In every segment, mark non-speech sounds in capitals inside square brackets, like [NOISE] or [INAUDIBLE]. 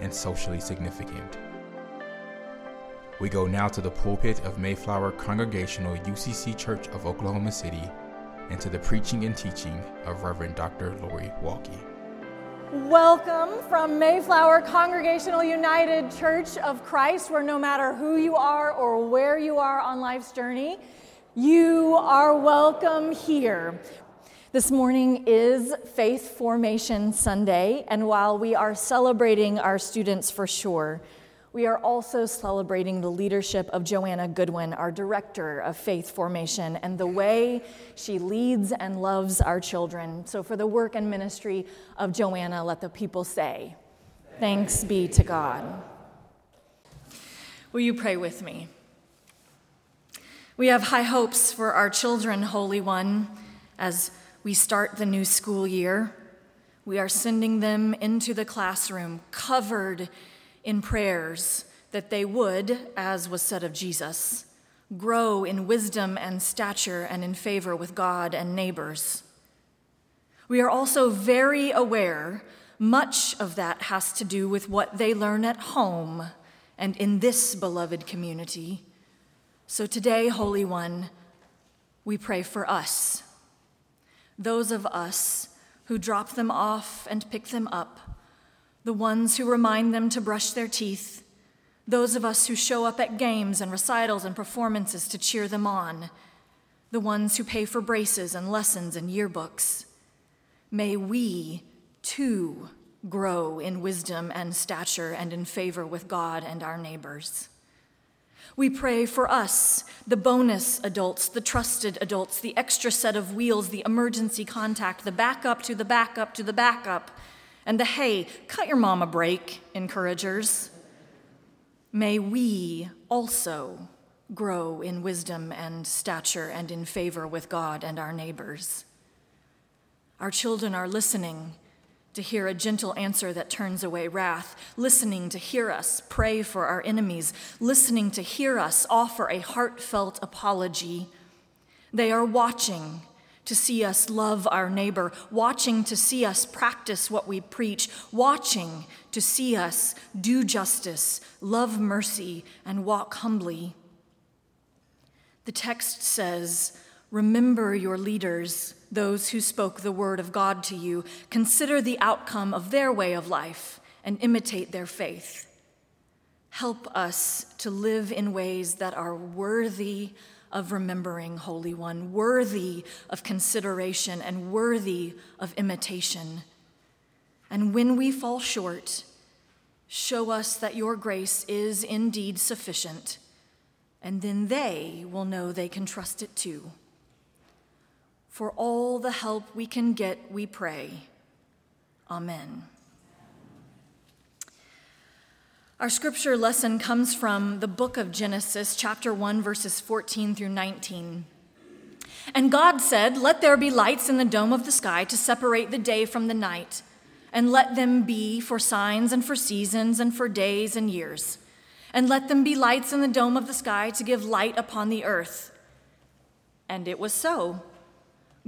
and socially significant. We go now to the pulpit of Mayflower Congregational UCC Church of Oklahoma City and to the preaching and teaching of Reverend Dr. Lori Walke. Welcome from Mayflower Congregational United Church of Christ, where no matter who you are or where you are on life's journey, you are welcome here. This morning is Faith Formation Sunday, and while we are celebrating our students for sure, we are also celebrating the leadership of Joanna Goodwin, our director of faith formation, and the way she leads and loves our children. So, for the work and ministry of Joanna, let the people say, Thanks be to God. Will you pray with me? We have high hopes for our children, Holy One, as we start the new school year. We are sending them into the classroom covered in prayers that they would, as was said of Jesus, grow in wisdom and stature and in favor with God and neighbors. We are also very aware much of that has to do with what they learn at home and in this beloved community. So today, Holy One, we pray for us those of us who drop them off and pick them up, the ones who remind them to brush their teeth, those of us who show up at games and recitals and performances to cheer them on, the ones who pay for braces and lessons and yearbooks. May we, too, grow in wisdom and stature and in favor with God and our neighbors. We pray for us, the bonus adults, the trusted adults, the extra set of wheels, the emergency contact, the backup to the backup to the backup, and the hey, cut your mom a break encouragers. May we also grow in wisdom and stature and in favor with God and our neighbors. Our children are listening to hear a gentle answer that turns away wrath, listening to hear us pray for our enemies, listening to hear us offer a heartfelt apology. They are watching to see us love our neighbor, watching to see us practice what we preach, watching to see us do justice, love mercy, and walk humbly. The text says, Remember your leaders those who spoke the word of God to you. Consider the outcome of their way of life and imitate their faith. Help us to live in ways that are worthy of remembering, Holy One, worthy of consideration and worthy of imitation. And when we fall short, show us that your grace is indeed sufficient, and then they will know they can trust it too. For all the help we can get, we pray. Amen. Our scripture lesson comes from the book of Genesis, chapter 1, verses 14 through 19. And God said, Let there be lights in the dome of the sky to separate the day from the night, and let them be for signs and for seasons and for days and years. And let them be lights in the dome of the sky to give light upon the earth. And it was so.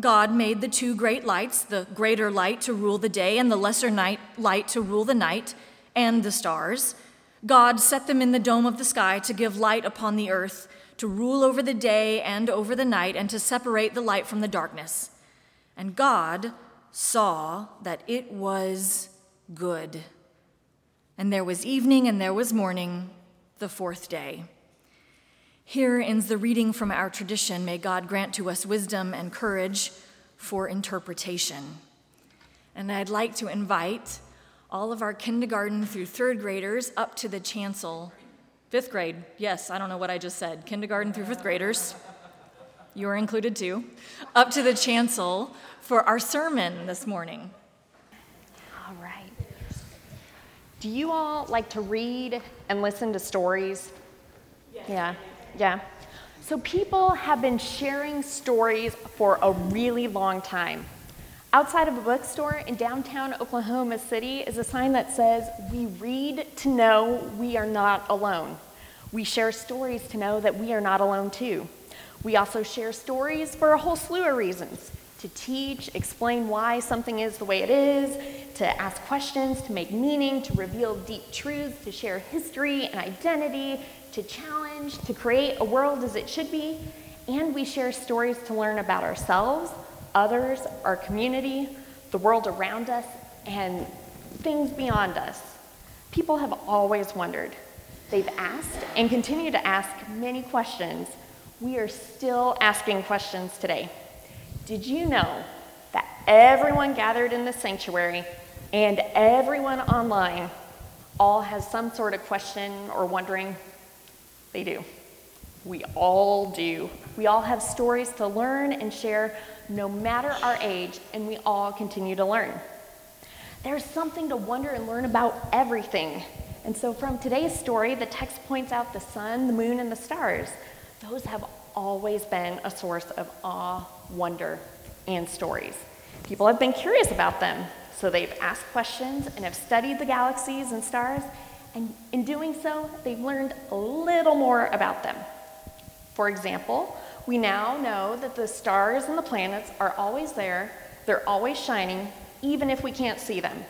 God made the two great lights, the greater light to rule the day and the lesser night light to rule the night, and the stars. God set them in the dome of the sky to give light upon the earth, to rule over the day and over the night, and to separate the light from the darkness. And God saw that it was good. And there was evening and there was morning, the fourth day. Here ends the reading from our tradition. May God grant to us wisdom and courage for interpretation. And I'd like to invite all of our kindergarten through third graders up to the chancel. Fifth grade, yes, I don't know what I just said. Kindergarten through fifth graders, you are included too, up to the chancel for our sermon this morning. All right. Do you all like to read and listen to stories? Yes. Yeah, yeah. So people have been sharing stories for a really long time. Outside of a bookstore in downtown Oklahoma City is a sign that says, We read to know we are not alone. We share stories to know that we are not alone too. We also share stories for a whole slew of reasons to teach, explain why something is the way it is, to ask questions, to make meaning, to reveal deep truths, to share history and identity, to challenge, to create a world as it should be. And we share stories to learn about ourselves others, our community, the world around us, and things beyond us. People have always wondered. They've asked and continue to ask many questions. We are still asking questions today. Did you know that everyone gathered in the sanctuary and everyone online all has some sort of question or wondering? They do. We all do. We all have stories to learn and share no matter our age, and we all continue to learn. There's something to wonder and learn about everything. And so, from today's story, the text points out the sun, the moon, and the stars. Those have always been a source of awe, wonder, and stories. People have been curious about them, so they've asked questions and have studied the galaxies and stars, and in doing so, they've learned a little more about them. For example, we now know that the stars and the planets are always there, they're always shining, even if we can't see them.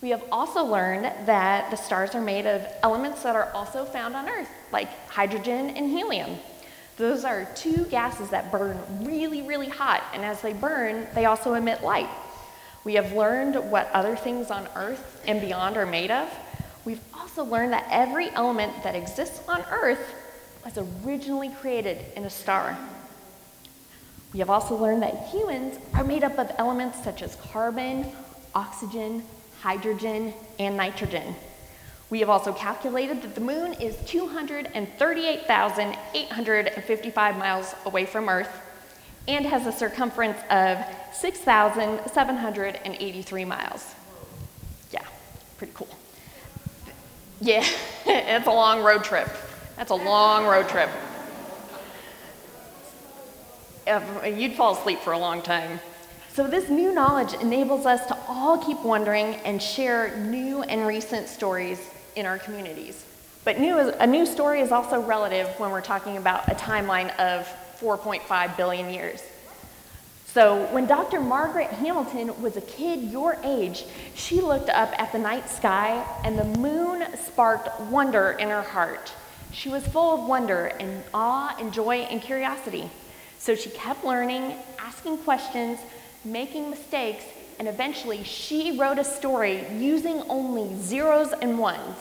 We have also learned that the stars are made of elements that are also found on Earth, like hydrogen and helium. Those are two gases that burn really, really hot, and as they burn, they also emit light. We have learned what other things on Earth and beyond are made of. We've also learned that every element that exists on Earth was originally created in a star. We have also learned that humans are made up of elements such as carbon, oxygen, hydrogen, and nitrogen. We have also calculated that the moon is 238,855 miles away from Earth and has a circumference of 6,783 miles. Yeah, pretty cool. Yeah, [LAUGHS] it's a long road trip. That's a long road trip. You'd fall asleep for a long time. So, this new knowledge enables us to all keep wondering and share new and recent stories in our communities. But new is, a new story is also relative when we're talking about a timeline of 4.5 billion years. So, when Dr. Margaret Hamilton was a kid your age, she looked up at the night sky and the moon sparked wonder in her heart. She was full of wonder and awe and joy and curiosity. So she kept learning, asking questions, making mistakes, and eventually she wrote a story using only zeros and ones.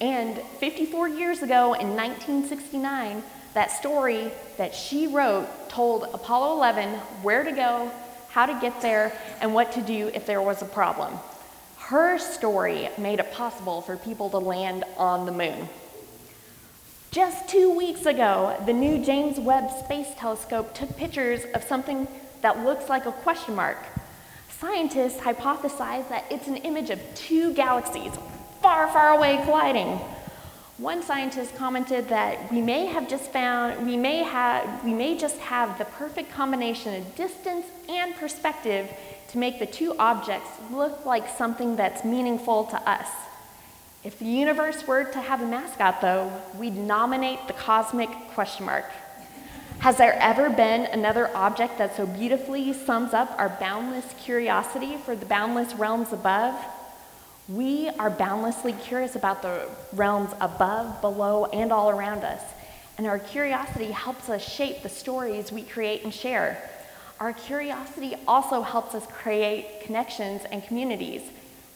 And 54 years ago in 1969, that story that she wrote told Apollo 11 where to go, how to get there, and what to do if there was a problem. Her story made it possible for people to land on the moon. Just two weeks ago, the new James Webb Space Telescope took pictures of something that looks like a question mark. Scientists hypothesize that it's an image of two galaxies far, far away colliding. One scientist commented that we may have just found, we may have, we may just have the perfect combination of distance and perspective to make the two objects look like something that's meaningful to us. If the universe were to have a mascot, though, we'd nominate the cosmic question mark. Has there ever been another object that so beautifully sums up our boundless curiosity for the boundless realms above? We are boundlessly curious about the realms above, below, and all around us. And our curiosity helps us shape the stories we create and share. Our curiosity also helps us create connections and communities.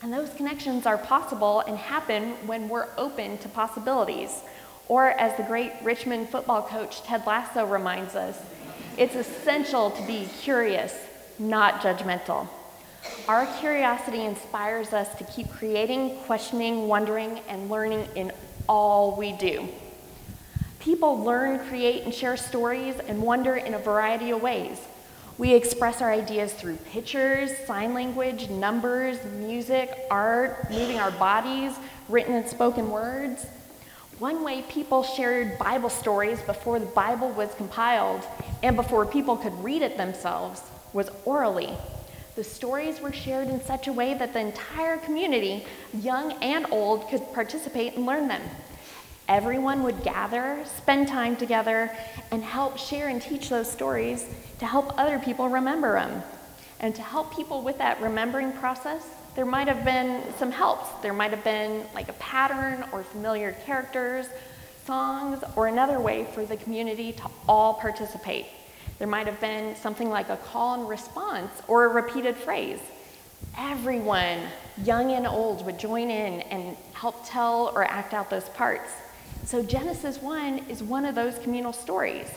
And those connections are possible and happen when we're open to possibilities. Or, as the great Richmond football coach Ted Lasso reminds us, it's essential to be curious, not judgmental. Our curiosity inspires us to keep creating, questioning, wondering, and learning in all we do. People learn, create, and share stories and wonder in a variety of ways. We express our ideas through pictures, sign language, numbers, music, art, moving our bodies, written and spoken words. One way people shared Bible stories before the Bible was compiled and before people could read it themselves was orally. The stories were shared in such a way that the entire community, young and old, could participate and learn them. Everyone would gather, spend time together, and help share and teach those stories to help other people remember them. And to help people with that remembering process, there might have been some helps. There might have been like a pattern or familiar characters, songs, or another way for the community to all participate. There might have been something like a call and response or a repeated phrase. Everyone, young and old, would join in and help tell or act out those parts. So Genesis 1 is one of those communal stories.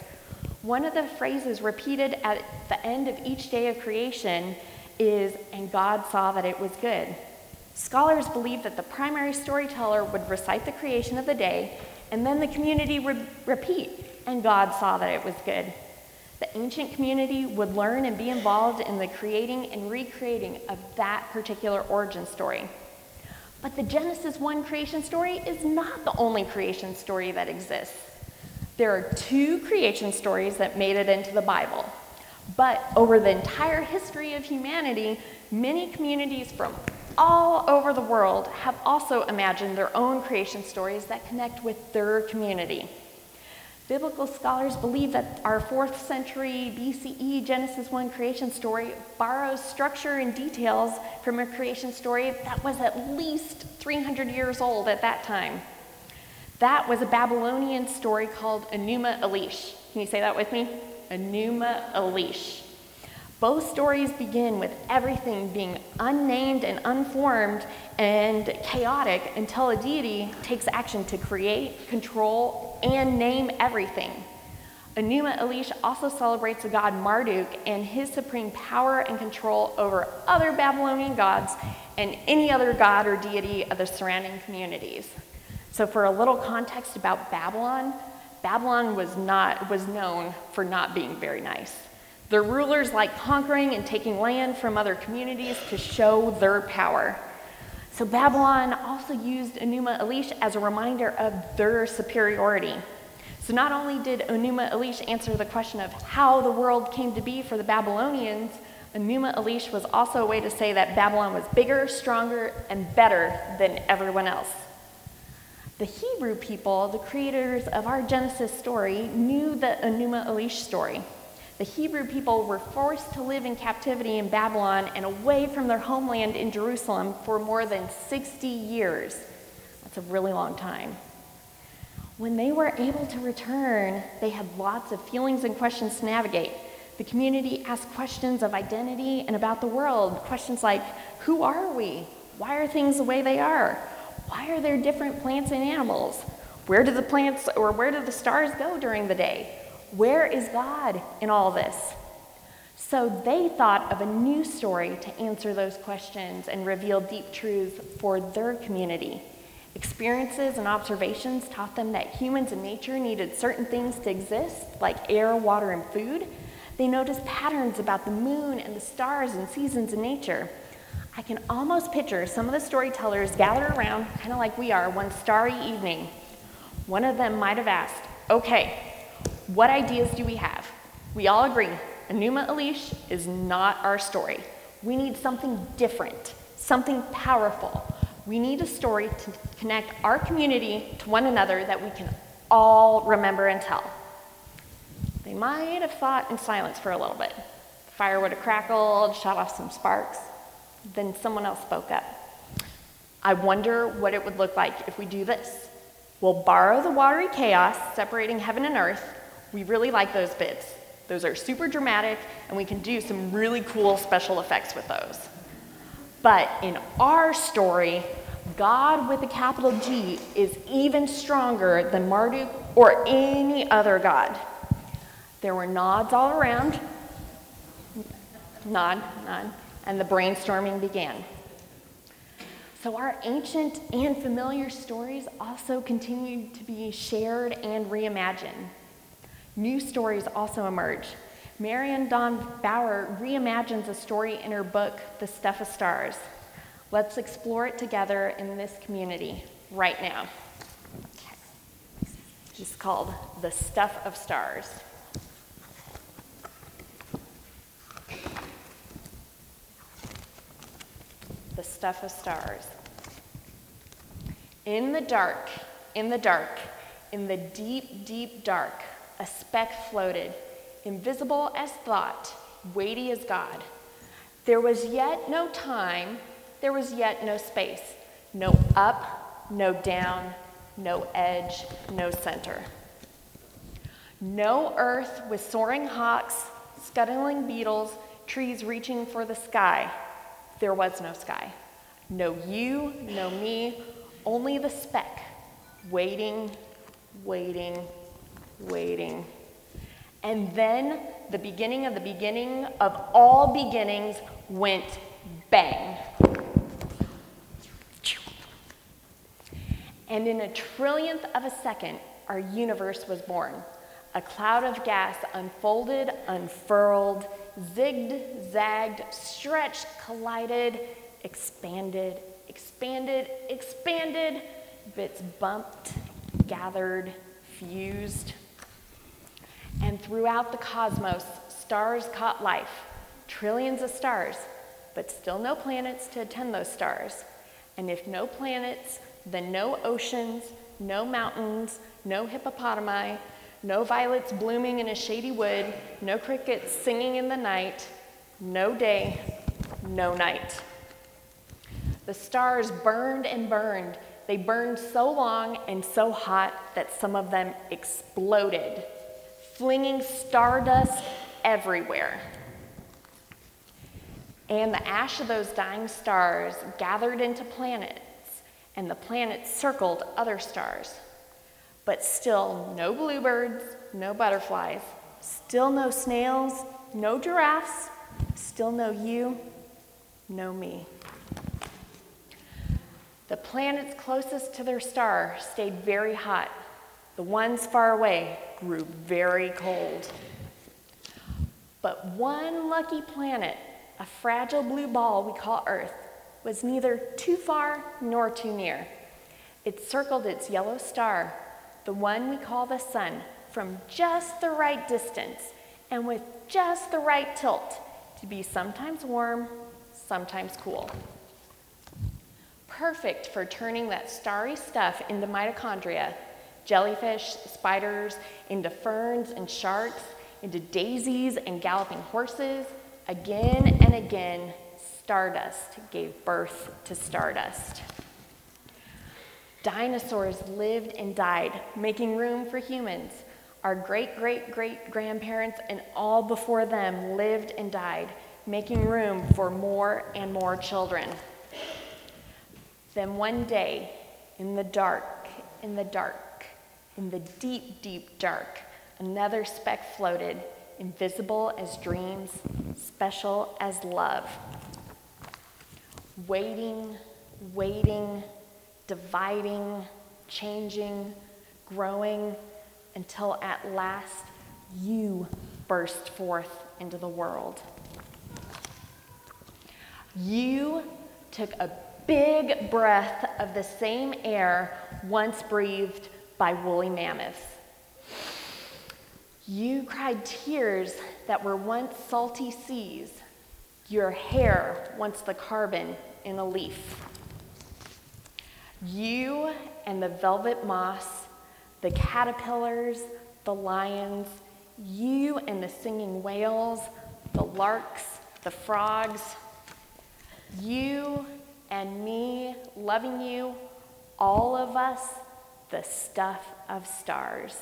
One of the phrases repeated at the end of each day of creation is, and God saw that it was good. Scholars believe that the primary storyteller would recite the creation of the day, and then the community would repeat, and God saw that it was good. The ancient community would learn and be involved in the creating and recreating of that particular origin story. But the Genesis 1 creation story is not the only creation story that exists. There are two creation stories that made it into the Bible. But over the entire history of humanity, many communities from all over the world have also imagined their own creation stories that connect with their community. Biblical scholars believe that our 4th century BCE Genesis 1 creation story borrows structure and details from a creation story that was at least 300 years old at that time. That was a Babylonian story called Enuma Elish. Can you say that with me? Enuma Elish. Both stories begin with everything being unnamed and unformed and chaotic until a deity takes action to create, control, and name everything. Enuma Elish also celebrates the god Marduk and his supreme power and control over other Babylonian gods and any other god or deity of the surrounding communities. So, for a little context about Babylon, Babylon was, not, was known for not being very nice. Their rulers liked conquering and taking land from other communities to show their power. So Babylon also used Enuma Elish as a reminder of their superiority. So not only did Enuma Elish answer the question of how the world came to be for the Babylonians, Enuma Elish was also a way to say that Babylon was bigger, stronger, and better than everyone else. The Hebrew people, the creators of our Genesis story, knew the Enuma Elish story. The Hebrew people were forced to live in captivity in Babylon and away from their homeland in Jerusalem for more than 60 years. That's a really long time. When they were able to return, they had lots of feelings and questions to navigate. The community asked questions of identity and about the world. Questions like Who are we? Why are things the way they are? Why are there different plants and animals? Where do the plants or where do the stars go during the day? Where is God in all this? So they thought of a new story to answer those questions and reveal deep truths for their community. Experiences and observations taught them that humans and nature needed certain things to exist, like air, water, and food. They noticed patterns about the moon and the stars and seasons in nature. I can almost picture some of the storytellers gathered around, kind of like we are, one starry evening. One of them might have asked, Okay, what ideas do we have? We all agree Enuma Elish is not our story. We need something different, something powerful. We need a story to connect our community to one another that we can all remember and tell. They might have thought in silence for a little bit. Fire would have crackled, shot off some sparks. Then someone else spoke up. I wonder what it would look like if we do this. We'll borrow the watery chaos separating heaven and earth we really like those bits. Those are super dramatic, and we can do some really cool special effects with those. But in our story, God with a capital G is even stronger than Marduk or any other god. There were nods all around. Nod, nod. And the brainstorming began. So, our ancient and familiar stories also continued to be shared and reimagined. New stories also emerge. Marion Dane Bauer reimagines a story in her book, The Stuff of Stars. Let's explore it together in this community right now. Okay. It's called The Stuff of Stars. The Stuff of Stars. In the dark, in the dark, in the deep, deep dark, a speck floated, invisible as thought, weighty as God. There was yet no time, there was yet no space, no up, no down, no edge, no center. No earth with soaring hawks, scuttling beetles, trees reaching for the sky. There was no sky. No you, no me, only the speck, waiting, waiting, waiting. And then the beginning of the beginning of all beginnings went bang. And in a trillionth of a second, our universe was born. A cloud of gas unfolded, unfurled, zigged, zagged, stretched, collided, expanded, expanded, expanded, bits bumped, gathered, fused. And throughout the cosmos, stars caught life, trillions of stars, but still no planets to attend those stars. And if no planets, then no oceans, no mountains, no hippopotami, no violets blooming in a shady wood, no crickets singing in the night, no day, no night. The stars burned and burned. They burned so long and so hot that some of them exploded flinging stardust everywhere. And the ash of those dying stars gathered into planets, and the planets circled other stars. But still, no bluebirds, no butterflies, still no snails, no giraffes, still no you, no me. The planets closest to their star stayed very hot. The ones far away grew very cold. But one lucky planet, a fragile blue ball we call Earth, was neither too far nor too near. It circled its yellow star, the one we call the sun, from just the right distance and with just the right tilt to be sometimes warm, sometimes cool. Perfect for turning that starry stuff into mitochondria jellyfish, spiders, into ferns and sharks, into daisies and galloping horses. Again and again, stardust gave birth to stardust. Dinosaurs lived and died, making room for humans. Our great great great grandparents and all before them lived and died, making room for more and more children. Then one day, in the dark, in the dark, in the deep, deep dark, another speck floated, invisible as dreams, special as love. Waiting, waiting, dividing, changing, growing, until at last you burst forth into the world. You took a big breath of the same air once breathed by woolly mammoths. You cried tears that were once salty seas, your hair once the carbon in a leaf. You and the velvet moss, the caterpillars, the lions, you and the singing whales, the larks, the frogs, you and me loving you, all of us the stuff of stars.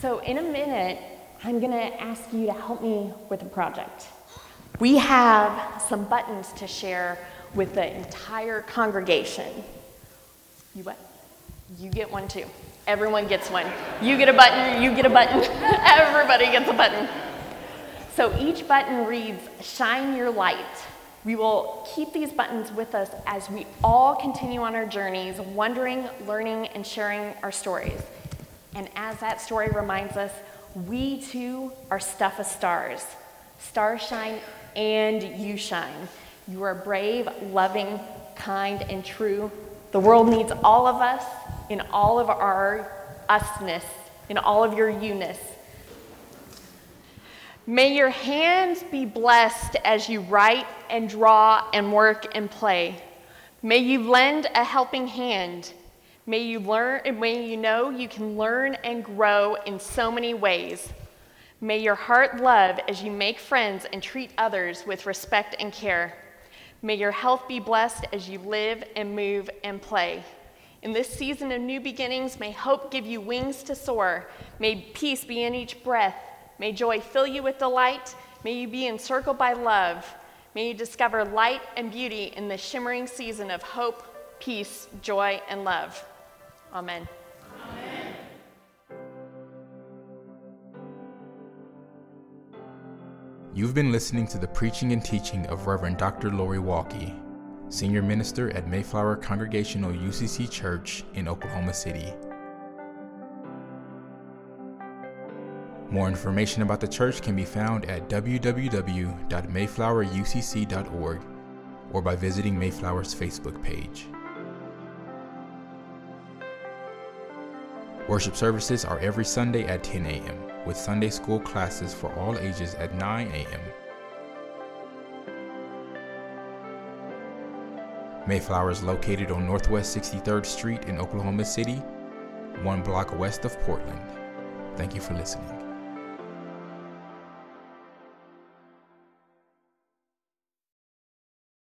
So, in a minute, I'm going to ask you to help me with a project. We have some buttons to share with the entire congregation. You what? You get one too. Everyone gets one. You get a button, you get a button, [LAUGHS] everybody gets a button. So each button reads, Shine Your Light. We will keep these buttons with us as we all continue on our journeys, wondering, learning, and sharing our stories. And as that story reminds us, we too are stuff of stars. Stars shine and you shine. You are brave, loving, kind, and true. The world needs all of us in all of our usness, in all of your you-ness. May your hands be blessed as you write and draw and work and play. May you lend a helping hand. May you learn, may you know you can learn and grow in so many ways. May your heart love as you make friends and treat others with respect and care. May your health be blessed as you live and move and play. In this season of new beginnings, may hope give you wings to soar. May peace be in each breath. May joy fill you with delight. May you be encircled by love. May you discover light and beauty in the shimmering season of hope, peace, joy, and love. Amen. You've been listening to the preaching and teaching of Reverend Dr. Lori Walke, Senior Minister at Mayflower Congregational UCC Church in Oklahoma City. More information about the church can be found at www.mayflowerucc.org or by visiting Mayflower's Facebook page. Worship services are every Sunday at 10 a.m with Sunday school classes for all ages at 9 a.m. Mayflower is located on Northwest 63rd Street in Oklahoma City, one block west of Portland. Thank you for listening.